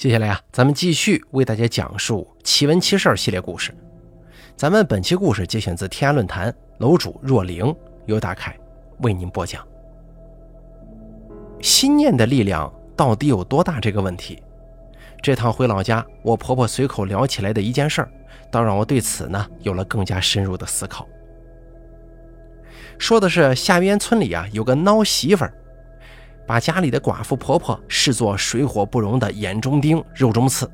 接下来啊，咱们继续为大家讲述奇闻奇事系列故事。咱们本期故事节选自天涯论坛楼主若灵，由大凯为您播讲。心念的力量到底有多大？这个问题，这趟回老家，我婆婆随口聊起来的一件事儿，倒让我对此呢有了更加深入的思考。说的是下边村里啊有个孬媳妇儿。把家里的寡妇婆婆视作水火不容的眼中钉、肉中刺，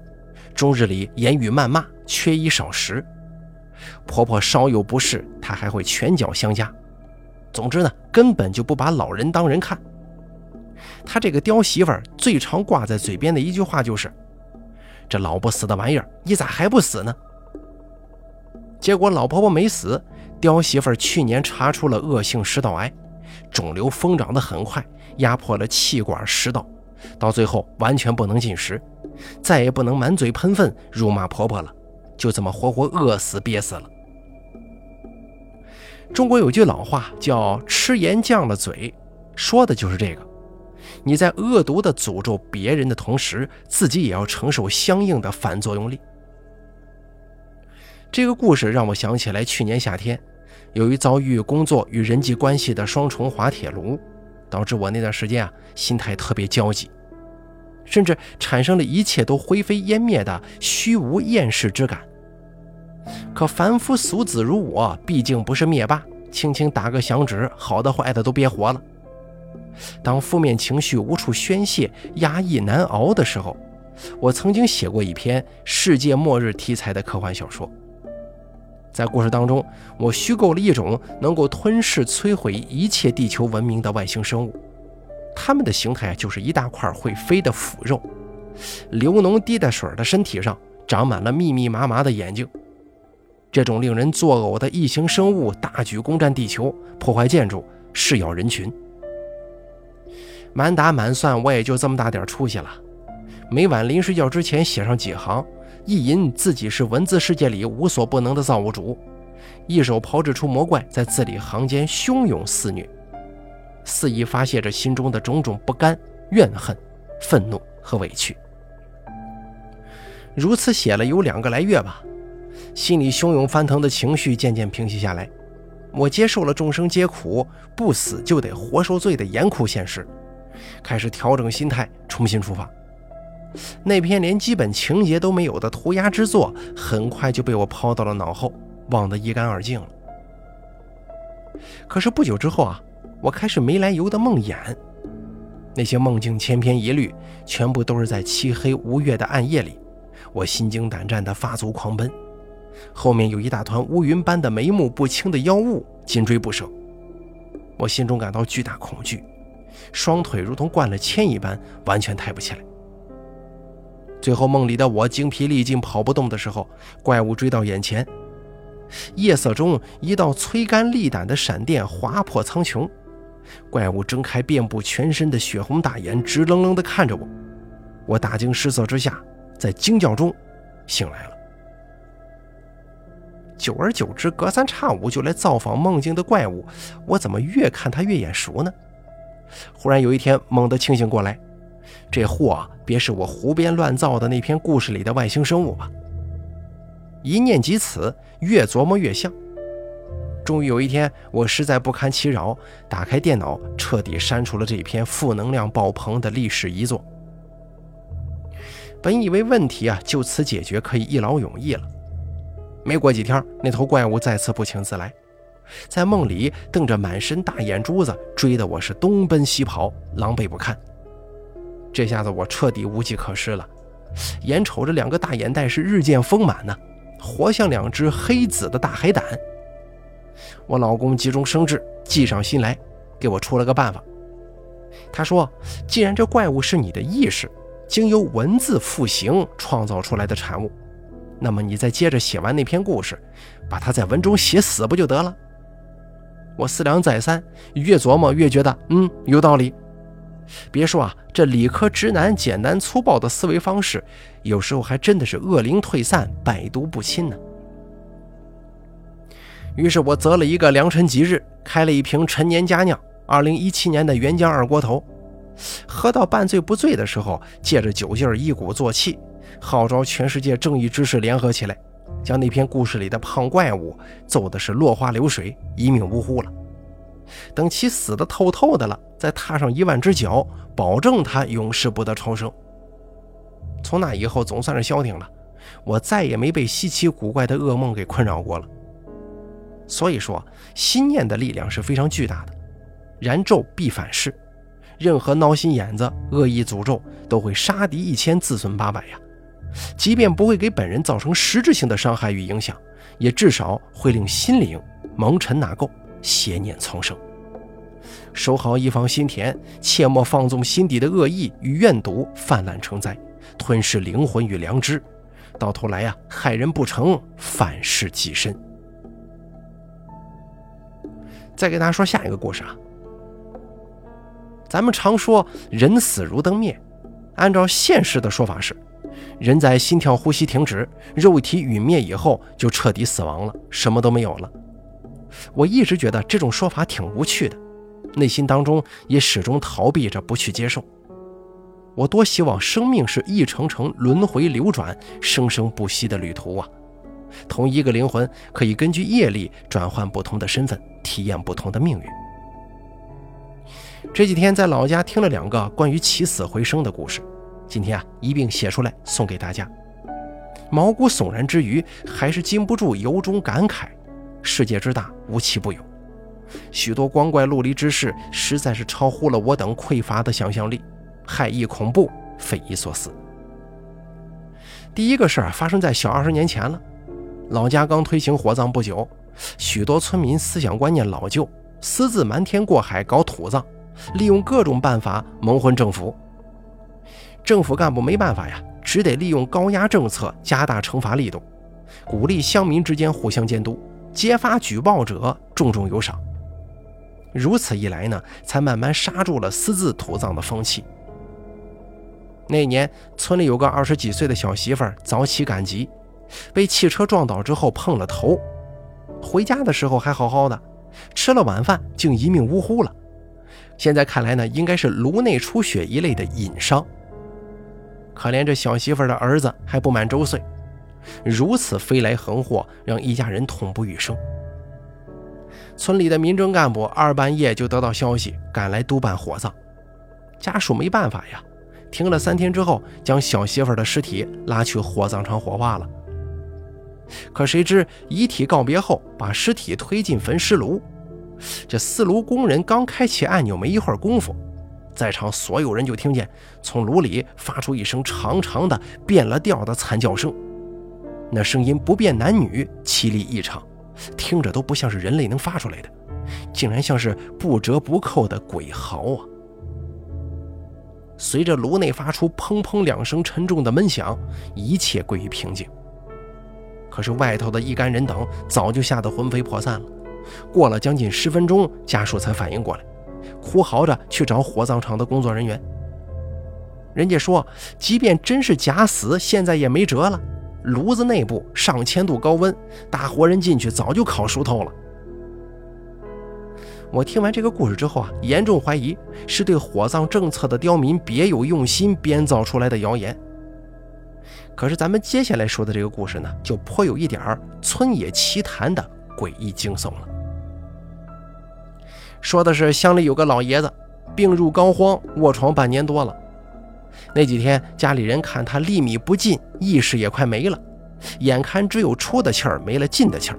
终日里言语谩骂，缺衣少食。婆婆稍有不适，她还会拳脚相加。总之呢，根本就不把老人当人看。她这个刁媳妇儿最常挂在嘴边的一句话就是：“这老不死的玩意儿，你咋还不死呢？”结果老婆婆没死，刁媳妇儿去年查出了恶性食道癌，肿瘤疯长得很快。压迫了气管食道，到最后完全不能进食，再也不能满嘴喷粪辱骂婆婆了，就这么活活饿死憋死了。中国有句老话叫“吃盐降了嘴”，说的就是这个。你在恶毒的诅咒别人的同时，自己也要承受相应的反作用力。这个故事让我想起来去年夏天，由于遭遇工作与人际关系的双重滑铁卢。导致我那段时间啊，心态特别焦急，甚至产生了一切都灰飞烟灭的虚无厌世之感。可凡夫俗子如我，毕竟不是灭霸，轻轻打个响指，好的坏的都别活了。当负面情绪无处宣泄，压抑难熬的时候，我曾经写过一篇世界末日题材的科幻小说。在故事当中，我虚构了一种能够吞噬、摧毁一切地球文明的外星生物，它们的形态就是一大块会飞的腐肉，流脓滴带水的身体上长满了密密麻麻的眼睛。这种令人作呕的异形生物大举攻占地球，破坏建筑，噬咬人群。满打满算，我也就这么大点出息了。每晚临睡觉之前写上几行。意淫自己是文字世界里无所不能的造物主，一手炮制出魔怪，在字里行间汹涌肆虐，肆意发泄着心中的种种不甘、怨恨、愤怒和委屈。如此写了有两个来月吧，心里汹涌翻腾的情绪渐渐平息下来，我接受了众生皆苦，不死就得活受罪的严酷现实，开始调整心态，重新出发。那篇连基本情节都没有的涂鸦之作，很快就被我抛到了脑后，忘得一干二净了。可是不久之后啊，我开始没来由的梦魇，那些梦境千篇一律，全部都是在漆黑无月的暗夜里，我心惊胆战的发足狂奔，后面有一大团乌云般的眉目不清的妖物紧追不舍，我心中感到巨大恐惧，双腿如同灌了铅一般，完全抬不起来。最后，梦里的我精疲力尽，跑不动的时候，怪物追到眼前。夜色中，一道催肝利胆的闪电划破苍穹，怪物睁开遍布全身的血红大眼，直愣愣地看着我。我大惊失色之下，在惊叫中醒来了。久而久之，隔三差五就来造访梦境的怪物，我怎么越看他越眼熟呢？忽然有一天，猛地清醒过来。这货别是我胡编乱造的那篇故事里的外星生物吧？一念及此，越琢磨越像。终于有一天，我实在不堪其扰，打开电脑，彻底删除了这篇负能量爆棚的历史遗作。本以为问题啊就此解决，可以一劳永逸了。没过几天，那头怪物再次不请自来，在梦里瞪着满身大眼珠子，追得我是东奔西跑，狼狈不堪。这下子我彻底无计可施了，眼瞅着两个大眼袋是日渐丰满呢，活像两只黑紫的大海胆。我老公急中生智，计上心来，给我出了个办法。他说：“既然这怪物是你的意识，经由文字复形创造出来的产物，那么你再接着写完那篇故事，把它在文中写死不就得了？”我思量再三，越琢磨越觉得，嗯，有道理。别说啊，这理科直男简单粗暴的思维方式，有时候还真的是恶灵退散，百毒不侵呢。于是我择了一个良辰吉日，开了一瓶陈年佳酿，二零一七年的原浆二锅头，喝到半醉不醉的时候，借着酒劲儿一鼓作气，号召全世界正义之士联合起来，将那篇故事里的胖怪物揍的是落花流水，一命呜呼了。等其死的透透的了，再踏上一万只脚，保证他永世不得超生。从那以后，总算是消停了，我再也没被稀奇古怪的噩梦给困扰过了。所以说，心念的力量是非常巨大的，燃咒必反噬，任何孬心眼子、恶意诅咒都会杀敌一千，自损八百呀。即便不会给本人造成实质性的伤害与影响，也至少会令心灵蒙尘纳垢。邪念丛生，守好一方心田，切莫放纵心底的恶意与怨毒泛滥成灾，吞噬灵魂与良知，到头来呀，害人不成，反噬己身。再给大家说下一个故事啊，咱们常说人死如灯灭，按照现实的说法是，人在心跳、呼吸停止、肉体陨灭以后，就彻底死亡了，什么都没有了。我一直觉得这种说法挺无趣的，内心当中也始终逃避着不去接受。我多希望生命是一程程轮回流转、生生不息的旅途啊！同一个灵魂可以根据业力转换不同的身份，体验不同的命运。这几天在老家听了两个关于起死回生的故事，今天啊一并写出来送给大家。毛骨悚然之余，还是禁不住由衷感慨。世界之大，无奇不有，许多光怪陆离之事，实在是超乎了我等匮乏的想象力，骇异恐怖，匪夷所思。第一个事儿发生在小二十年前了，老家刚推行火葬不久，许多村民思想观念老旧，私自瞒天过海搞土葬，利用各种办法蒙混政府。政府干部没办法呀，只得利用高压政策，加大惩罚力度，鼓励乡民之间互相监督。揭发举报者，重重有赏。如此一来呢，才慢慢刹住了私自土葬的风气。那年，村里有个二十几岁的小媳妇儿早起赶集，被汽车撞倒之后碰了头。回家的时候还好好的，吃了晚饭竟一命呜呼了。现在看来呢，应该是颅内出血一类的隐伤。可怜这小媳妇儿的儿子还不满周岁。如此飞来横祸，让一家人痛不欲生。村里的民政干部二半夜就得到消息，赶来督办火葬。家属没办法呀，停了三天之后，将小媳妇的尸体拉去火葬场火化了。可谁知遗体告别后，把尸体推进焚尸炉。这四炉工人刚开启按钮，没一会儿功夫，在场所有人就听见从炉里发出一声长长的、变了调的惨叫声。那声音不辨男女，凄厉异常，听着都不像是人类能发出来的，竟然像是不折不扣的鬼嚎啊！随着炉内发出砰砰两声沉重的闷响，一切归于平静。可是外头的一干人等早就吓得魂飞魄散了。过了将近十分钟，家属才反应过来，哭嚎着去找火葬场的工作人员。人家说，即便真是假死，现在也没辙了。炉子内部上千度高温，大活人进去早就烤熟透了。我听完这个故事之后啊，严重怀疑是对火葬政策的刁民别有用心编造出来的谣言。可是咱们接下来说的这个故事呢，就颇有一点儿村野奇谈的诡异惊悚了。说的是乡里有个老爷子，病入膏肓，卧床半年多了。那几天，家里人看他粒米不进，意识也快没了，眼看只有出的气儿，没了进的气儿。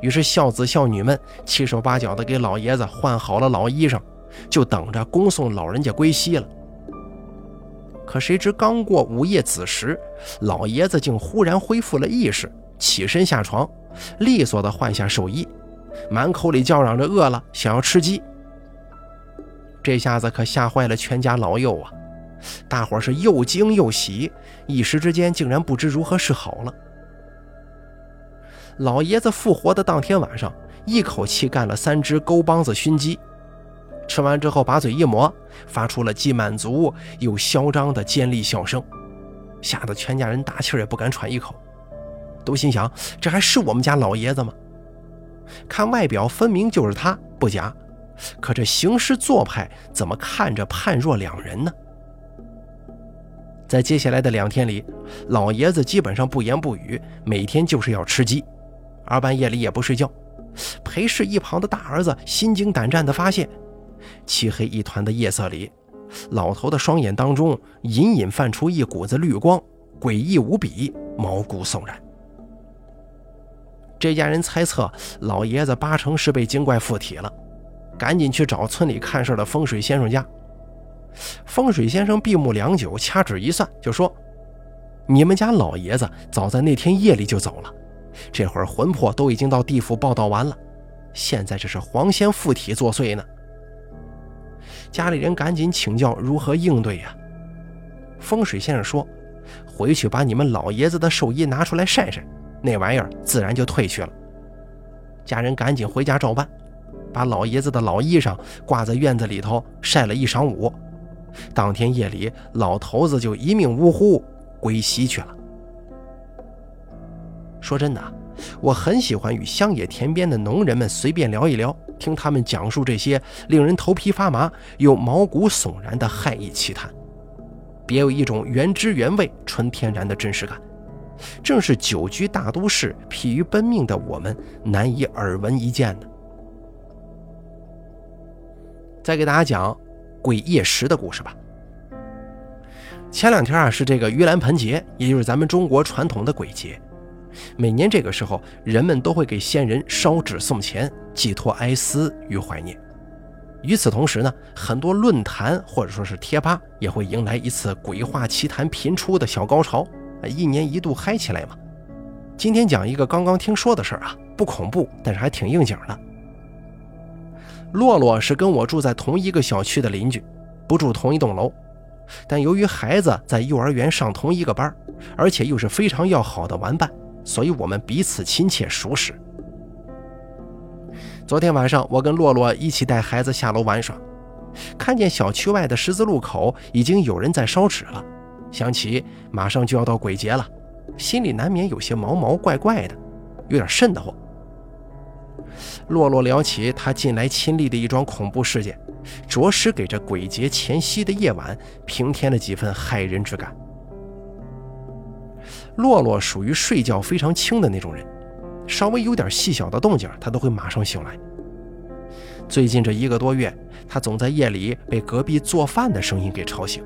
于是孝子孝女们七手八脚的给老爷子换好了老衣裳，就等着恭送老人家归西了。可谁知刚过午夜子时，老爷子竟忽然恢复了意识，起身下床，利索的换下寿衣，满口里叫嚷着饿了，想要吃鸡。这下子可吓坏了全家老幼啊！大伙是又惊又喜，一时之间竟然不知如何是好了。老爷子复活的当天晚上，一口气干了三只勾帮子熏鸡，吃完之后把嘴一抹，发出了既满足又嚣张的尖利笑声，吓得全家人大气也不敢喘一口，都心想：这还是我们家老爷子吗？看外表分明就是他，不假，可这行事做派怎么看着判若两人呢？在接下来的两天里，老爷子基本上不言不语，每天就是要吃鸡，而半夜里也不睡觉。裴氏一旁的大儿子心惊胆战地发现，漆黑一团的夜色里，老头的双眼当中隐隐泛出一股子绿光，诡异无比，毛骨悚然。这家人猜测，老爷子八成是被精怪附体了，赶紧去找村里看事的风水先生家。风水先生闭目良久，掐指一算，就说：“你们家老爷子早在那天夜里就走了，这会儿魂魄都已经到地府报道完了，现在这是黄仙附体作祟呢。”家里人赶紧请教如何应对呀。风水先生说：“回去把你们老爷子的寿衣拿出来晒晒，那玩意儿自然就退去了。”家人赶紧回家照办，把老爷子的老衣裳挂在院子里头晒了一晌午。当天夜里，老头子就一命呜呼归西去了。说真的，我很喜欢与乡野田边的农人们随便聊一聊，听他们讲述这些令人头皮发麻又毛骨悚然的害异奇谈，别有一种原汁原味、纯天然的真实感，正是久居大都市、疲于奔命的我们难以耳闻一见的。再给大家讲。鬼夜食的故事吧。前两天啊，是这个盂兰盆节，也就是咱们中国传统的鬼节。每年这个时候，人们都会给先人烧纸送钱，寄托哀思与怀念。与此同时呢，很多论坛或者说是贴吧也会迎来一次鬼话奇谈频出的小高潮，一年一度嗨起来嘛。今天讲一个刚刚听说的事儿啊，不恐怖，但是还挺应景的。洛洛是跟我住在同一个小区的邻居，不住同一栋楼，但由于孩子在幼儿园上同一个班，而且又是非常要好的玩伴，所以我们彼此亲切熟识。昨天晚上，我跟洛洛一起带孩子下楼玩耍，看见小区外的十字路口已经有人在烧纸了，想起马上就要到鬼节了，心里难免有些毛毛怪怪的，有点瘆得慌。洛洛聊起他近来亲历的一桩恐怖事件，着实给这鬼节前夕的夜晚平添了几分骇人之感。洛洛属于睡觉非常轻的那种人，稍微有点细小的动静，他都会马上醒来。最近这一个多月，他总在夜里被隔壁做饭的声音给吵醒。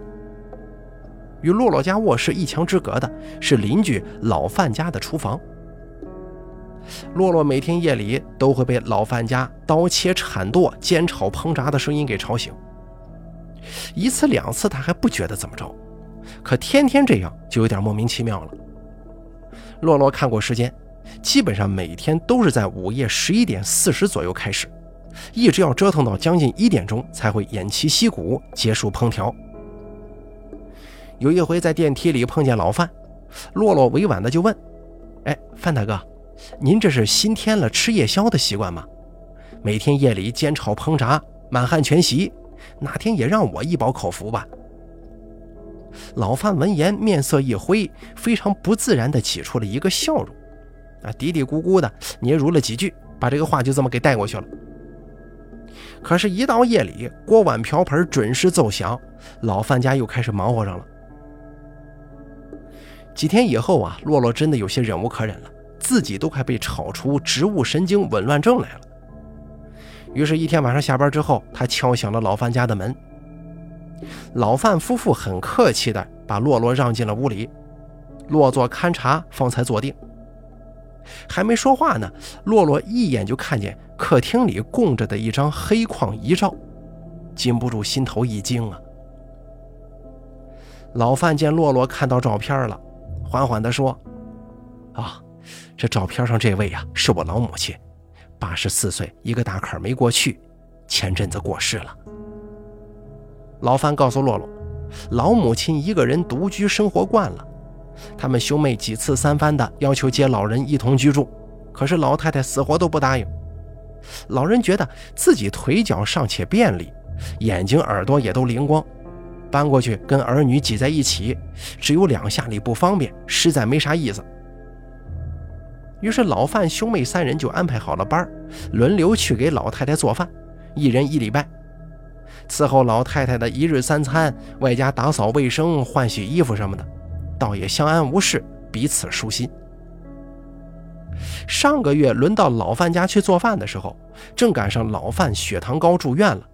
与洛洛家卧室一墙之隔的是邻居老范家的厨房。洛洛每天夜里都会被老范家刀切、铲剁、煎炒、烹炸的声音给吵醒。一次两次他还不觉得怎么着，可天天这样就有点莫名其妙了。洛洛看过时间，基本上每天都是在午夜十一点四十左右开始，一直要折腾到将近一点钟才会偃旗息鼓结束烹调。有一回在电梯里碰见老范，洛洛委婉的就问：“哎，范大哥。”您这是新添了吃夜宵的习惯吗？每天夜里煎炒烹炸，满汉全席，哪天也让我一饱口福吧？老范闻言面色一灰，非常不自然地挤出了一个笑容，啊，嘀嘀咕咕的嗫嚅了几句，把这个话就这么给带过去了。可是，一到夜里，锅碗瓢盆准时奏响，老范家又开始忙活上了。几天以后啊，洛洛真的有些忍无可忍了。自己都快被吵出植物神经紊乱症来了。于是，一天晚上下班之后，他敲响了老范家的门。老范夫妇很客气地把洛洛让进了屋里，落座勘察，方才坐定。还没说话呢，洛洛一眼就看见客厅里供着的一张黑框遗照，禁不住心头一惊啊。老范见洛洛看到照片了，缓缓地说：“啊。”这照片上这位呀，是我老母亲，八十四岁，一个大坎没过去，前阵子过世了。老范告诉洛洛，老母亲一个人独居生活惯了，他们兄妹几次三番的要求接老人一同居住，可是老太太死活都不答应。老人觉得自己腿脚尚且便利，眼睛耳朵也都灵光，搬过去跟儿女挤在一起，只有两下里不方便，实在没啥意思。于是老范兄妹三人就安排好了班轮流去给老太太做饭，一人一礼拜，伺候老太太的一日三餐，外加打扫卫生、换洗衣服什么的，倒也相安无事，彼此舒心。上个月轮到老范家去做饭的时候，正赶上老范血糖高住院了，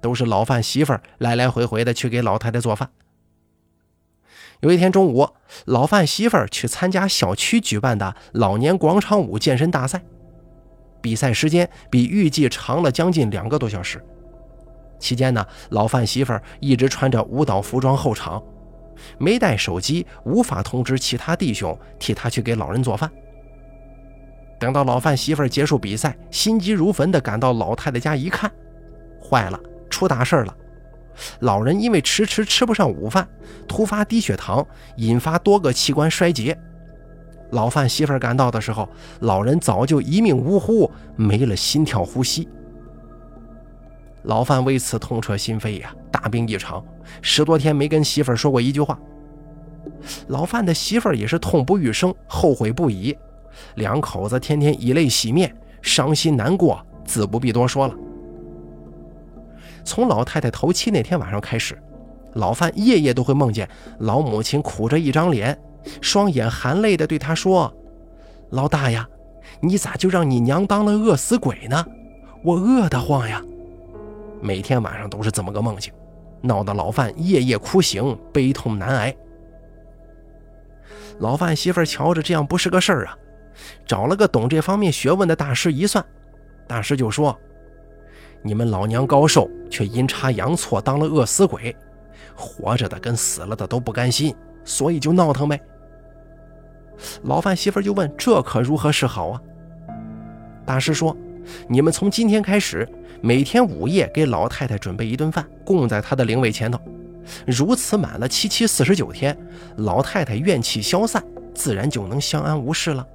都是老范媳妇儿来来回回的去给老太太做饭。有一天中午，老范媳妇儿去参加小区举办的老年广场舞健身大赛，比赛时间比预计长了将近两个多小时。期间呢，老范媳妇儿一直穿着舞蹈服装候场，没带手机，无法通知其他弟兄替他去给老人做饭。等到老范媳妇儿结束比赛，心急如焚地赶到老太太家一看，坏了，出大事了！老人因为迟迟吃不上午饭，突发低血糖，引发多个器官衰竭。老范媳妇儿赶到的时候，老人早就一命呜呼，没了心跳呼吸。老范为此痛彻心扉呀，大病一场，十多天没跟媳妇儿说过一句话。老范的媳妇儿也是痛不欲生，后悔不已。两口子天天以泪洗面，伤心难过，自不必多说了。从老太太头七那天晚上开始，老范夜夜都会梦见老母亲苦着一张脸，双眼含泪地对他说：“老大呀，你咋就让你娘当了饿死鬼呢？我饿得慌呀！”每天晚上都是这么个梦境，闹得老范夜夜哭醒，悲痛难挨。老范媳妇瞧着这样不是个事儿啊。找了个懂这方面学问的大师一算，大师就说：“你们老娘高寿，却阴差阳错当了饿死鬼，活着的跟死了的都不甘心，所以就闹腾呗。”老范媳妇就问：“这可如何是好啊？”大师说：“你们从今天开始，每天午夜给老太太准备一顿饭，供在她的灵位前头，如此满了七七四十九天，老太太怨气消散，自然就能相安无事了。”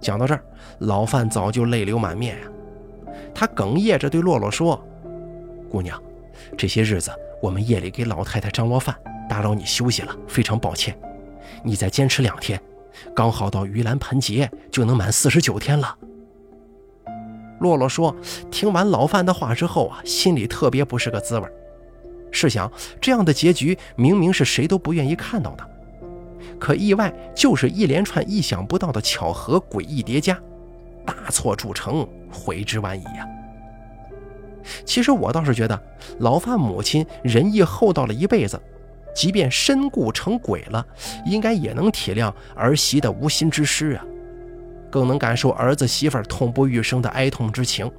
讲到这儿，老范早就泪流满面呀。他哽咽着对洛洛说：“姑娘，这些日子我们夜里给老太太张罗饭，打扰你休息了，非常抱歉。你再坚持两天，刚好到盂兰盆节就能满四十九天了。”洛洛说：“听完老范的话之后啊，心里特别不是个滋味。试想，这样的结局明明是谁都不愿意看到的。”可意外就是一连串意想不到的巧合，诡异叠加，大错铸成，悔之晚矣呀！其实我倒是觉得，老范母亲仁义厚道了一辈子，即便身故成鬼了，应该也能体谅儿媳的无心之失啊，更能感受儿子媳妇痛不欲生的哀痛之情。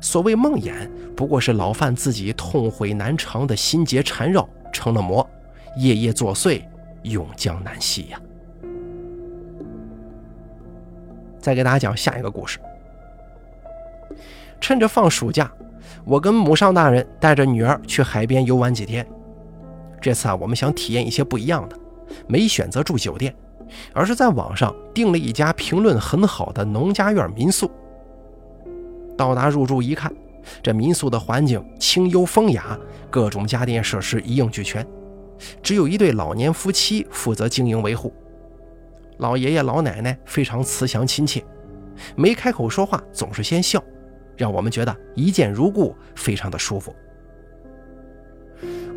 所谓梦魇，不过是老范自己痛悔难长的心结缠绕成了魔，夜夜作祟。永江难息呀！再给大家讲下一个故事。趁着放暑假，我跟母上大人带着女儿去海边游玩几天。这次啊，我们想体验一些不一样的，没选择住酒店，而是在网上订了一家评论很好的农家院民宿。到达入住一看，这民宿的环境清幽风雅，各种家电设施一应俱全。只有一对老年夫妻负责经营维护，老爷爷老奶奶非常慈祥亲切，没开口说话总是先笑，让我们觉得一见如故，非常的舒服。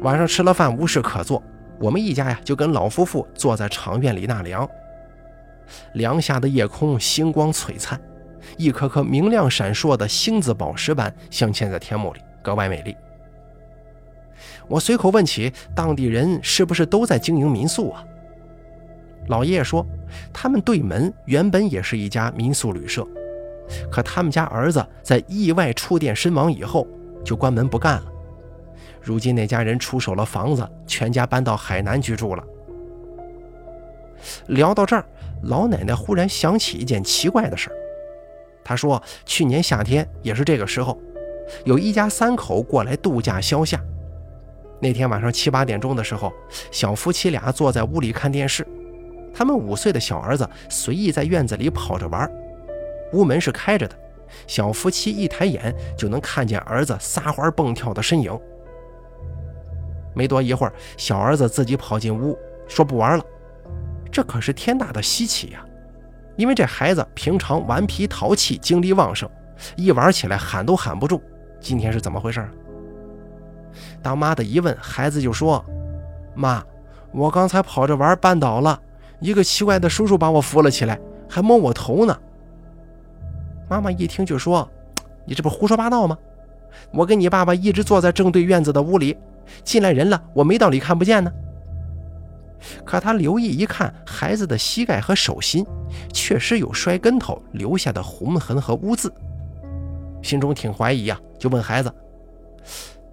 晚上吃了饭无事可做，我们一家呀就跟老夫妇坐在场院里纳凉。凉下的夜空星光璀璨，一颗颗明亮闪烁的星子宝石般镶嵌在天幕里，格外美丽。我随口问起当地人是不是都在经营民宿啊？老爷爷说，他们对门原本也是一家民宿旅社，可他们家儿子在意外触电身亡以后就关门不干了。如今那家人出手了房子，全家搬到海南居住了。聊到这儿，老奶奶忽然想起一件奇怪的事儿。她说，去年夏天也是这个时候，有一家三口过来度假消夏。那天晚上七八点钟的时候，小夫妻俩坐在屋里看电视，他们五岁的小儿子随意在院子里跑着玩，屋门是开着的，小夫妻一抬眼就能看见儿子撒欢蹦跳的身影。没多一会儿，小儿子自己跑进屋，说不玩了。这可是天大的稀奇呀，因为这孩子平常顽皮淘气，精力旺盛，一玩起来喊都喊不住。今天是怎么回事？当妈的一问，孩子就说：“妈，我刚才跑着玩绊倒了，一个奇怪的叔叔把我扶了起来，还摸我头呢。”妈妈一听就说：“你这不胡说八道吗？我跟你爸爸一直坐在正对院子的屋里，进来人了，我没道理看不见呢。”可他留意一看，孩子的膝盖和手心确实有摔跟头留下的红痕和污渍，心中挺怀疑呀，就问孩子：“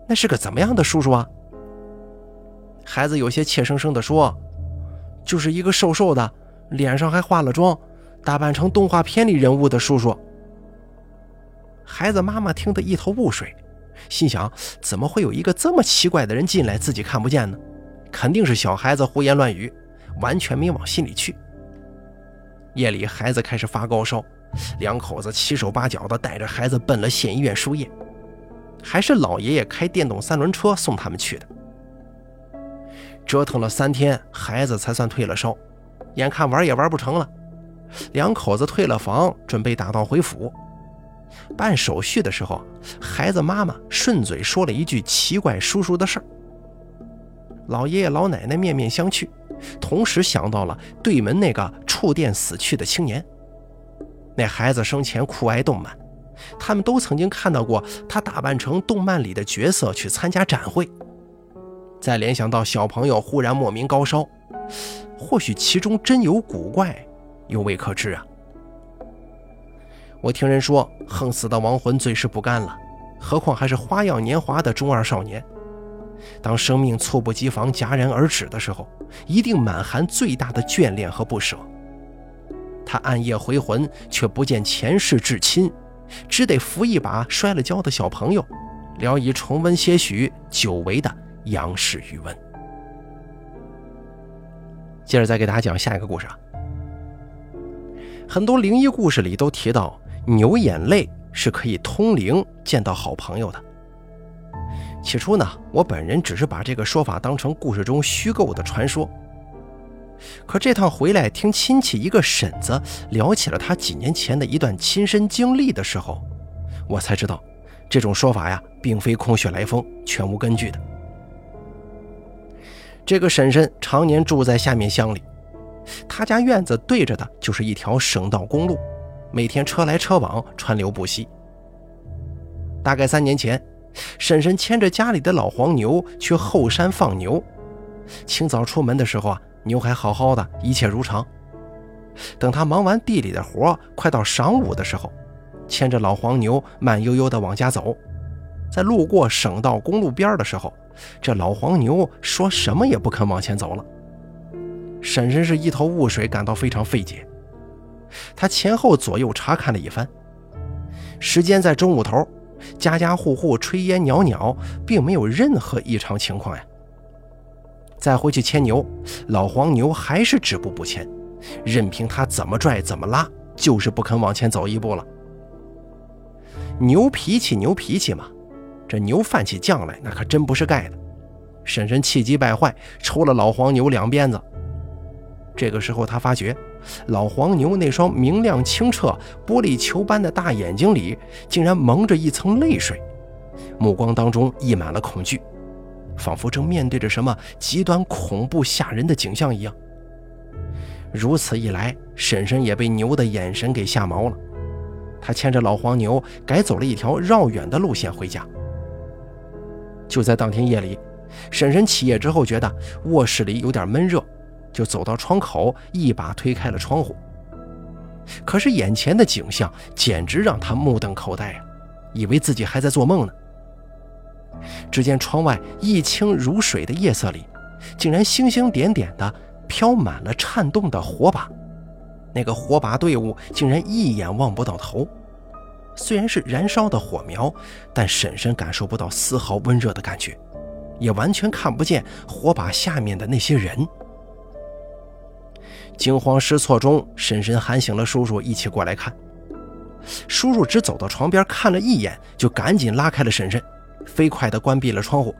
那是个怎么样的叔叔啊？”孩子有些怯生生地说：“就是一个瘦瘦的，脸上还化了妆，打扮成动画片里人物的叔叔。”孩子妈妈听得一头雾水，心想：怎么会有一个这么奇怪的人进来，自己看不见呢？肯定是小孩子胡言乱语，完全没往心里去。夜里，孩子开始发高烧，两口子七手八脚的带着孩子奔了县医院输液，还是老爷爷开电动三轮车送他们去的。折腾了三天，孩子才算退了烧，眼看玩也玩不成了，两口子退了房，准备打道回府。办手续的时候，孩子妈妈顺嘴说了一句奇怪叔叔的事儿。老爷爷老奶奶面面相觑，同时想到了对门那个触电死去的青年。那孩子生前酷爱动漫，他们都曾经看到过他打扮成动漫里的角色去参加展会。再联想到小朋友忽然莫名高烧，或许其中真有古怪，又未可知啊。我听人说，横死的亡魂最是不甘了，何况还是花样年华的中二少年。当生命猝不及防戛然而止的时候，一定满含最大的眷恋和不舍。他暗夜回魂，却不见前世至亲，只得扶一把摔了跤的小朋友，聊以重温些许久违的杨氏余温。接着再给大家讲下一个故事啊。很多灵异故事里都提到，牛眼泪是可以通灵、见到好朋友的。起初呢，我本人只是把这个说法当成故事中虚构的传说。可这趟回来听亲戚一个婶子聊起了他几年前的一段亲身经历的时候，我才知道，这种说法呀，并非空穴来风，全无根据的。这个婶婶常年住在下面乡里，她家院子对着的就是一条省道公路，每天车来车往，川流不息。大概三年前。婶婶牵着家里的老黄牛去后山放牛，清早出门的时候啊，牛还好好的，一切如常。等他忙完地里的活，快到晌午的时候，牵着老黄牛慢悠悠地往家走，在路过省道公路边的时候，这老黄牛说什么也不肯往前走了。婶婶是一头雾水，感到非常费解。他前后左右查看了一番，时间在中午头。家家户户炊烟袅袅，并没有任何异常情况呀。再回去牵牛，老黄牛还是止步不前，任凭他怎么拽怎么拉，就是不肯往前走一步了。牛脾气，牛脾气嘛，这牛犯起犟来，那可真不是盖的。婶婶气急败坏，抽了老黄牛两鞭子。这个时候，他发觉。老黄牛那双明亮清澈、玻璃球般的大眼睛里，竟然蒙着一层泪水，目光当中溢满了恐惧，仿佛正面对着什么极端恐怖吓人的景象一样。如此一来，婶婶也被牛的眼神给吓毛了。她牵着老黄牛，改走了一条绕远的路线回家。就在当天夜里，婶婶起夜之后，觉得卧室里有点闷热。就走到窗口，一把推开了窗户。可是眼前的景象简直让她目瞪口呆啊，以为自己还在做梦呢。只见窗外一清如水的夜色里，竟然星星点点的飘满了颤动的火把。那个火把队伍竟然一眼望不到头。虽然是燃烧的火苗，但婶婶感受不到丝毫温热的感觉，也完全看不见火把下面的那些人。惊慌失措中，婶婶喊醒了叔叔，一起过来看。叔叔只走到床边看了一眼，就赶紧拉开了婶婶，飞快地关闭了窗户。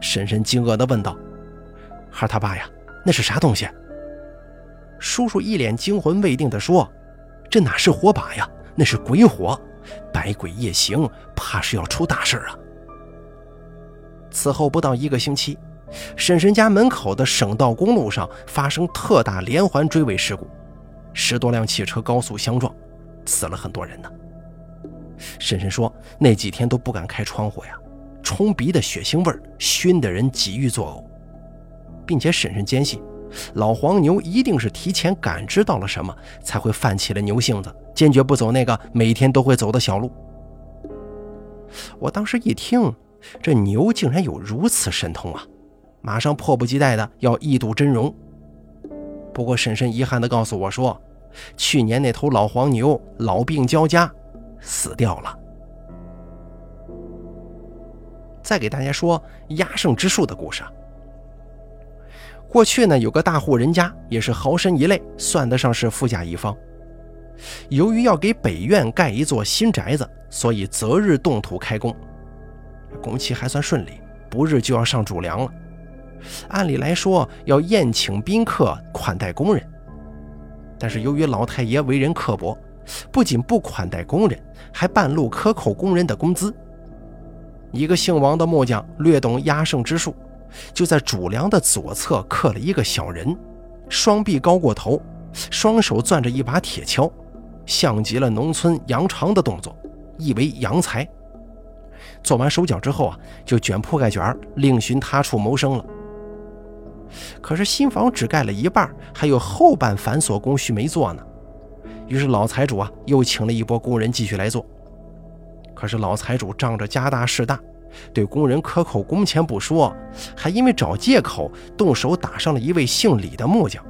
婶婶惊愕地问道：“孩他爸呀，那是啥东西？”叔叔一脸惊魂未定地说：“这哪是火把呀，那是鬼火，百鬼夜行，怕是要出大事啊！此后不到一个星期，婶婶家门口的省道公路上发生特大连环追尾事故，十多辆汽车高速相撞，死了很多人呢。婶婶说，那几天都不敢开窗户呀，冲鼻的血腥味熏得人几欲作呕，并且婶婶坚信。老黄牛一定是提前感知到了什么，才会犯起了牛性子，坚决不走那个每天都会走的小路。我当时一听，这牛竟然有如此神通啊，马上迫不及待的要一睹真容。不过婶婶遗憾的告诉我说，去年那头老黄牛老病交加，死掉了。再给大家说压胜之术的故事。过去呢，有个大户人家，也是豪绅一类，算得上是富甲一方。由于要给北院盖一座新宅子，所以择日动土开工，工期还算顺利，不日就要上主梁了。按理来说要宴请宾客，款待工人，但是由于老太爷为人刻薄，不仅不款待工人，还半路克扣工人的工资。一个姓王的木匠略懂压胜之术。就在主梁的左侧刻了一个小人，双臂高过头，双手攥着一把铁锹，像极了农村扬长的动作，意为扬财。做完手脚之后啊，就卷铺盖卷另寻他处谋生了。可是新房只盖了一半，还有后半繁琐工序没做呢。于是老财主啊，又请了一波工人继续来做。可是老财主仗着家大势大。对工人克扣工钱不说，还因为找借口动手打伤了一位姓李的木匠。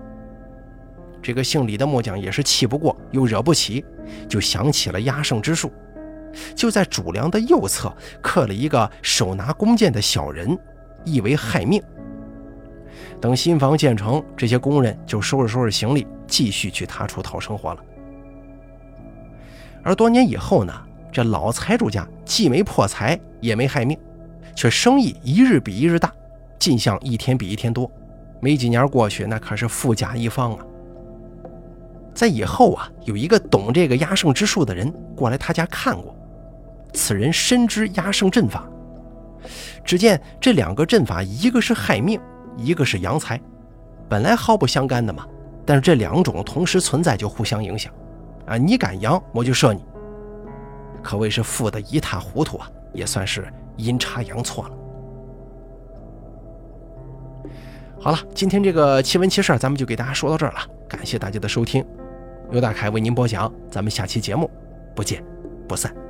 这个姓李的木匠也是气不过，又惹不起，就想起了压胜之术，就在主梁的右侧刻了一个手拿弓箭的小人，意为害命。等新房建成，这些工人就收拾收拾行李，继续去他处讨生活了。而多年以后呢？这老财主家既没破财，也没害命，却生意一日比一日大，进项一天比一天多。没几年过去，那可是富甲一方啊。在以后啊，有一个懂这个压胜之术的人过来他家看过，此人深知压胜阵法。只见这两个阵法，一个是害命，一个是扬财，本来毫不相干的嘛。但是这两种同时存在，就互相影响啊。你敢扬，我就射你。可谓是富得一塌糊涂啊，也算是阴差阳错了。好了，今天这个奇闻奇事咱们就给大家说到这儿了，感谢大家的收听，刘大凯为您播讲，咱们下期节目不见不散。